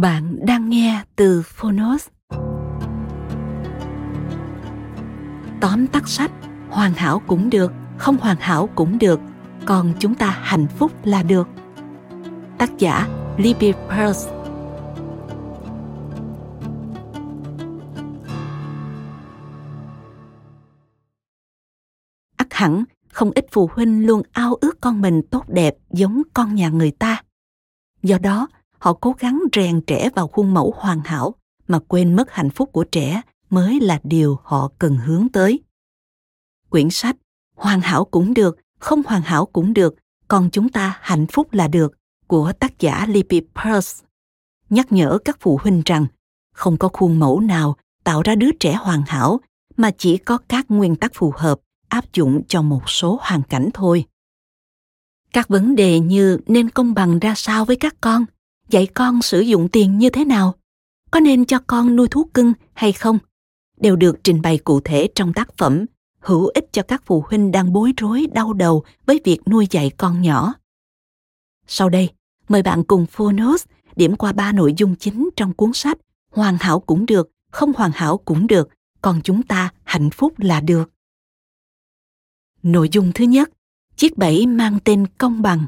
Bạn đang nghe từ Phonos. Tóm tắt sách, hoàn hảo cũng được, không hoàn hảo cũng được, còn chúng ta hạnh phúc là được. Tác giả Libby Peirce ắt hẳn không ít phụ huynh luôn ao ước con mình tốt đẹp giống con nhà người ta do đó họ cố gắng rèn trẻ vào khuôn mẫu hoàn hảo mà quên mất hạnh phúc của trẻ mới là điều họ cần hướng tới. Quyển sách hoàn hảo cũng được, không hoàn hảo cũng được còn chúng ta hạnh phúc là được của tác giả Libby Peirce nhắc nhở các phụ huynh rằng không có khuôn mẫu nào tạo ra đứa trẻ hoàn hảo mà chỉ có các nguyên tắc phù hợp áp dụng cho một số hoàn cảnh thôi. Các vấn đề như nên công bằng ra sao với các con? Dạy con sử dụng tiền như thế nào? Có nên cho con nuôi thú cưng hay không? Đều được trình bày cụ thể trong tác phẩm, hữu ích cho các phụ huynh đang bối rối, đau đầu với việc nuôi dạy con nhỏ. Sau đây, mời bạn cùng phonos điểm qua ba nội dung chính trong cuốn sách hoàn hảo cũng được, không hoàn hảo cũng được, còn chúng ta hạnh phúc là được. Nội dung thứ nhất, chiếc bẫy mang tên công bằng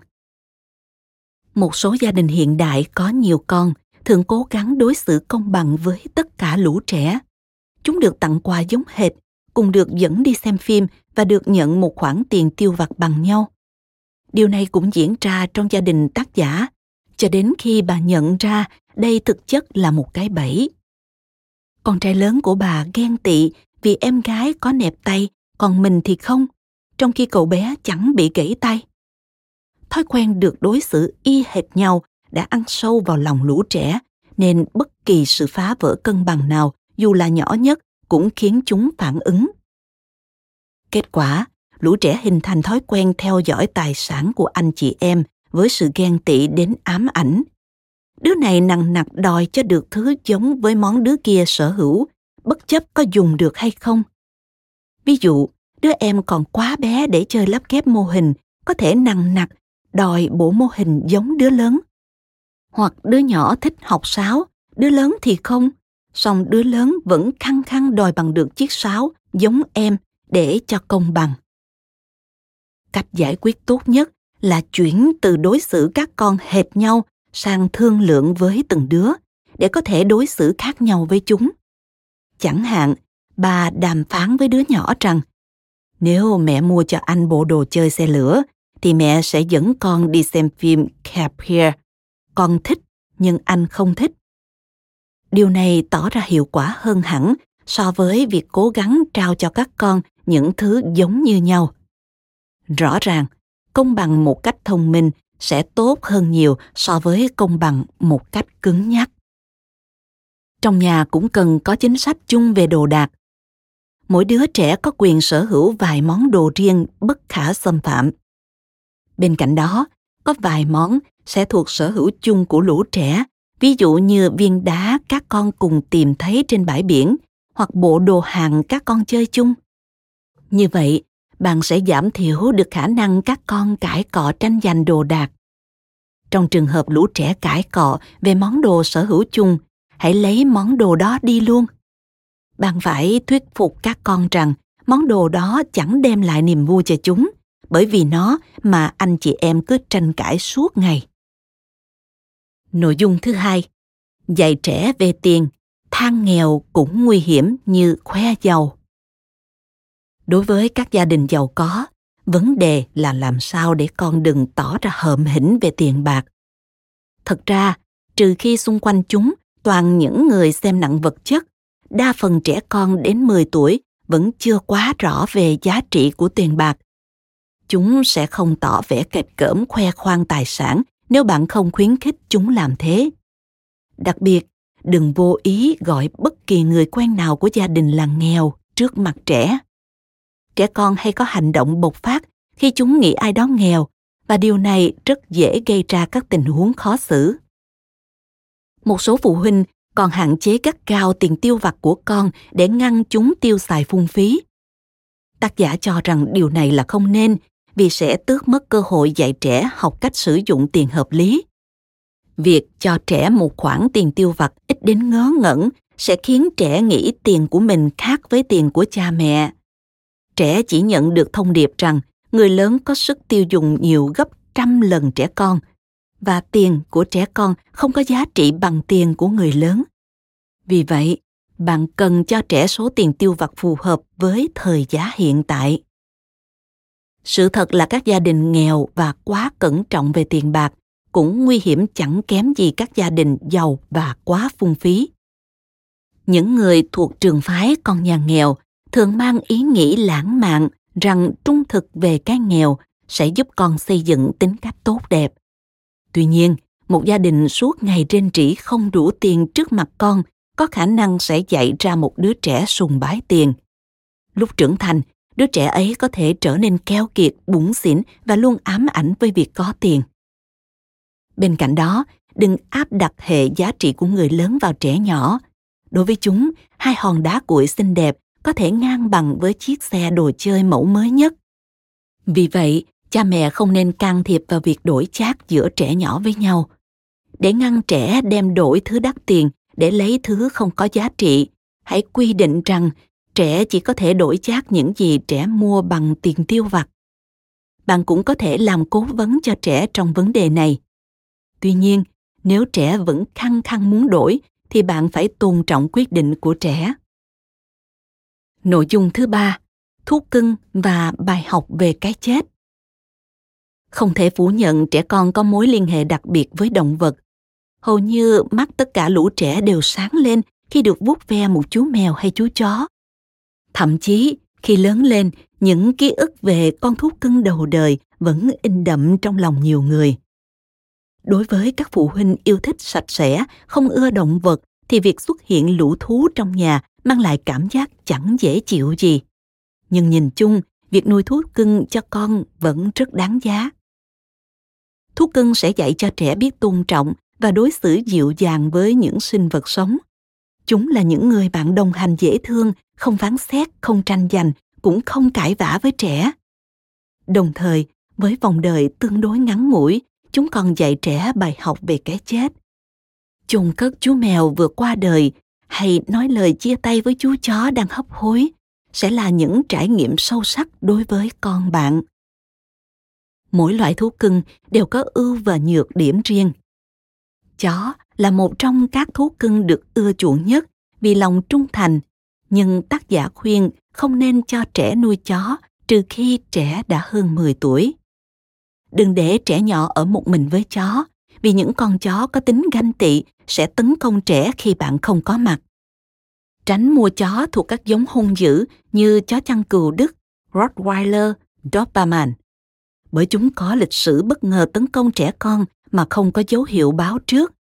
một số gia đình hiện đại có nhiều con, thường cố gắng đối xử công bằng với tất cả lũ trẻ. Chúng được tặng quà giống hệt, cùng được dẫn đi xem phim và được nhận một khoản tiền tiêu vặt bằng nhau. Điều này cũng diễn ra trong gia đình tác giả. Cho đến khi bà nhận ra đây thực chất là một cái bẫy. Con trai lớn của bà ghen tị vì em gái có nẹp tay, còn mình thì không. Trong khi cậu bé chẳng bị gãy tay thói quen được đối xử y hệt nhau đã ăn sâu vào lòng lũ trẻ, nên bất kỳ sự phá vỡ cân bằng nào, dù là nhỏ nhất, cũng khiến chúng phản ứng. Kết quả, lũ trẻ hình thành thói quen theo dõi tài sản của anh chị em với sự ghen tị đến ám ảnh. Đứa này nằng nặc đòi cho được thứ giống với món đứa kia sở hữu, bất chấp có dùng được hay không. Ví dụ, đứa em còn quá bé để chơi lắp ghép mô hình, có thể nằng nặc đòi bộ mô hình giống đứa lớn. Hoặc đứa nhỏ thích học sáo, đứa lớn thì không. Song đứa lớn vẫn khăng khăng đòi bằng được chiếc sáo giống em để cho công bằng. Cách giải quyết tốt nhất là chuyển từ đối xử các con hệt nhau sang thương lượng với từng đứa để có thể đối xử khác nhau với chúng. Chẳng hạn, bà đàm phán với đứa nhỏ rằng, nếu mẹ mua cho anh bộ đồ chơi xe lửa thì mẹ sẽ dẫn con đi xem phim Capria. Con thích, nhưng anh không thích. Điều này tỏ ra hiệu quả hơn hẳn so với việc cố gắng trao cho các con những thứ giống như nhau. Rõ ràng, công bằng một cách thông minh sẽ tốt hơn nhiều so với công bằng một cách cứng nhắc. Trong nhà cũng cần có chính sách chung về đồ đạc. Mỗi đứa trẻ có quyền sở hữu vài món đồ riêng bất khả xâm phạm Bên cạnh đó, có vài món sẽ thuộc sở hữu chung của lũ trẻ, ví dụ như viên đá các con cùng tìm thấy trên bãi biển hoặc bộ đồ hàng các con chơi chung. Như vậy, bạn sẽ giảm thiểu được khả năng các con cãi cọ tranh giành đồ đạc. Trong trường hợp lũ trẻ cãi cọ về món đồ sở hữu chung, hãy lấy món đồ đó đi luôn bạn phải thuyết phục các con rằng món đồ đó chẳng đem lại niềm vui cho chúng bởi vì nó mà anh chị em cứ tranh cãi suốt ngày. Nội dung thứ hai, dạy trẻ về tiền than nghèo cũng nguy hiểm như khoe giàu. Đối với các gia đình giàu có, vấn đề là làm sao để con đừng tỏ ra hợm hĩnh về tiền bạc. Thật ra, trừ khi xung quanh chúng, toàn những người xem nặng vật chất, đa phần trẻ con đến 10 tuổi vẫn chưa quá rõ về giá trị của tiền bạc. Chúng sẽ không tỏ vẻ kẹp cỡm khoe khoang tài sản nếu bạn không khuyến khích chúng làm thế. Đặc biệt, đừng vô ý gọi bất kỳ người quen nào của gia đình là nghèo trước mặt trẻ. Trẻ con hay có hành động bộc phát khi chúng nghĩ ai đó nghèo và điều này rất dễ gây ra các tình huống khó xử. Một số phụ huynh còn hạn chế gắt cao tiền tiêu vặt của con để ngăn chúng tiêu xài phung phí. Tác giả cho rằng điều này là không nên vì sẽ tước mất cơ hội dạy trẻ học cách sử dụng tiền hợp lý. Việc cho trẻ một khoản tiền tiêu vặt ít đến ngớ ngẩn sẽ khiến trẻ nghĩ tiền của mình khác với tiền của cha mẹ. Trẻ chỉ nhận được thông điệp rằng người lớn có sức tiêu dùng nhiều gấp trăm lần trẻ con và tiền của trẻ con không có giá trị bằng tiền của người lớn. Vì vậy, bạn cần cho trẻ số tiền tiêu vặt phù hợp với thời giá hiện tại. Sự thật là các gia đình nghèo và quá cẩn trọng về tiền bạc cũng nguy hiểm chẳng kém gì các gia đình giàu và quá phung phí. Những người thuộc trường phái con nhà nghèo thường mang ý nghĩ lãng mạn rằng trung thực về cái nghèo sẽ giúp con xây dựng tính cách tốt đẹp. Tuy nhiên, một gia đình suốt ngày rên rỉ không đủ tiền trước mặt con có khả năng sẽ dạy ra một đứa trẻ sùng bái tiền. Lúc trưởng thành, đứa trẻ ấy có thể trở nên keo kiệt, bủn xỉn và luôn ám ảnh với việc có tiền. Bên cạnh đó, đừng áp đặt hệ giá trị của người lớn vào trẻ nhỏ. Đối với chúng, hai hòn đá cuội xinh đẹp có thể ngang bằng với chiếc xe đồ chơi mẫu mới nhất. Vì vậy, cha mẹ không nên can thiệp vào việc đổi chác giữa trẻ nhỏ với nhau. Để ngăn trẻ đem đổi thứ đắt tiền để lấy thứ không có giá trị, hãy quy định rằng trẻ chỉ có thể đổi chác những gì trẻ mua bằng tiền tiêu vặt. Bạn cũng có thể làm cố vấn cho trẻ trong vấn đề này. Tuy nhiên, nếu trẻ vẫn khăng khăng muốn đổi thì bạn phải tôn trọng quyết định của trẻ. Nội dung thứ ba, thuốc cưng và bài học về cái chết. Không thể phủ nhận trẻ con có mối liên hệ đặc biệt với động vật. Hầu như mắt tất cả lũ trẻ đều sáng lên khi được vuốt ve một chú mèo hay chú chó. Thậm chí, khi lớn lên, những ký ức về con thú cưng đầu đời vẫn in đậm trong lòng nhiều người. Đối với các phụ huynh yêu thích sạch sẽ, không ưa động vật thì việc xuất hiện lũ thú trong nhà mang lại cảm giác chẳng dễ chịu gì. Nhưng nhìn chung, việc nuôi thú cưng cho con vẫn rất đáng giá. Thú cưng sẽ dạy cho trẻ biết tôn trọng và đối xử dịu dàng với những sinh vật sống. Chúng là những người bạn đồng hành dễ thương, không phán xét, không tranh giành, cũng không cãi vã với trẻ. Đồng thời, với vòng đời tương đối ngắn ngủi, chúng còn dạy trẻ bài học về cái chết. Chôn cất chú mèo vừa qua đời hay nói lời chia tay với chú chó đang hấp hối sẽ là những trải nghiệm sâu sắc đối với con bạn mỗi loại thú cưng đều có ưu và nhược điểm riêng chó là một trong các thú cưng được ưa chuộng nhất vì lòng trung thành nhưng tác giả khuyên không nên cho trẻ nuôi chó trừ khi trẻ đã hơn 10 tuổi. Đừng để trẻ nhỏ ở một mình với chó, vì những con chó có tính ganh tị sẽ tấn công trẻ khi bạn không có mặt. Tránh mua chó thuộc các giống hung dữ như chó chăn cừu Đức, Rottweiler, Doberman, bởi chúng có lịch sử bất ngờ tấn công trẻ con mà không có dấu hiệu báo trước.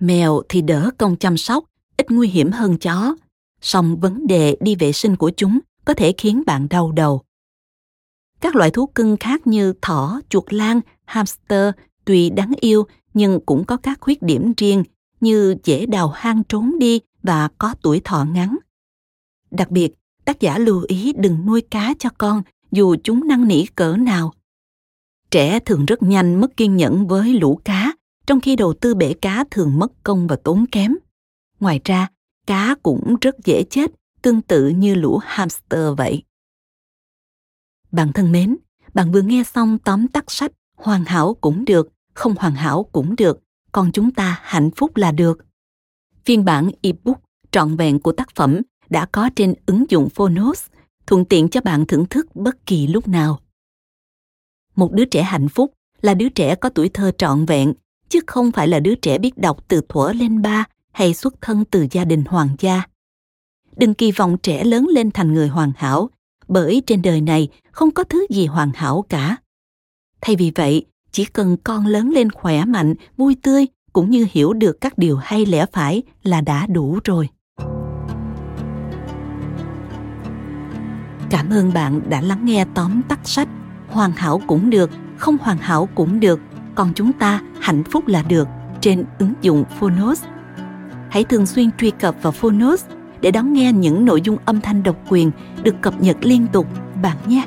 Mèo thì đỡ công chăm sóc, ít nguy hiểm hơn chó, song vấn đề đi vệ sinh của chúng có thể khiến bạn đau đầu. Các loại thú cưng khác như thỏ, chuột lang, hamster tuy đáng yêu nhưng cũng có các khuyết điểm riêng như dễ đào hang trốn đi và có tuổi thọ ngắn. Đặc biệt, tác giả lưu ý đừng nuôi cá cho con dù chúng năng nỉ cỡ nào. Trẻ thường rất nhanh mất kiên nhẫn với lũ cá, trong khi đầu tư bể cá thường mất công và tốn kém. Ngoài ra, cá cũng rất dễ chết, tương tự như lũ hamster vậy. Bạn thân mến, bạn vừa nghe xong tóm tắt sách Hoàn hảo cũng được, không hoàn hảo cũng được, còn chúng ta hạnh phúc là được. Phiên bản ebook trọn vẹn của tác phẩm đã có trên ứng dụng Phonos, thuận tiện cho bạn thưởng thức bất kỳ lúc nào. Một đứa trẻ hạnh phúc là đứa trẻ có tuổi thơ trọn vẹn, chứ không phải là đứa trẻ biết đọc từ thuở lên ba hay xuất thân từ gia đình hoàng gia. Đừng kỳ vọng trẻ lớn lên thành người hoàn hảo, bởi trên đời này không có thứ gì hoàn hảo cả. Thay vì vậy, chỉ cần con lớn lên khỏe mạnh, vui tươi cũng như hiểu được các điều hay lẽ phải là đã đủ rồi. Cảm ơn bạn đã lắng nghe tóm tắt sách Hoàn hảo cũng được, không hoàn hảo cũng được, còn chúng ta hạnh phúc là được trên ứng dụng Phonos. Hãy thường xuyên truy cập vào Phonos để đón nghe những nội dung âm thanh độc quyền được cập nhật liên tục bạn nhé.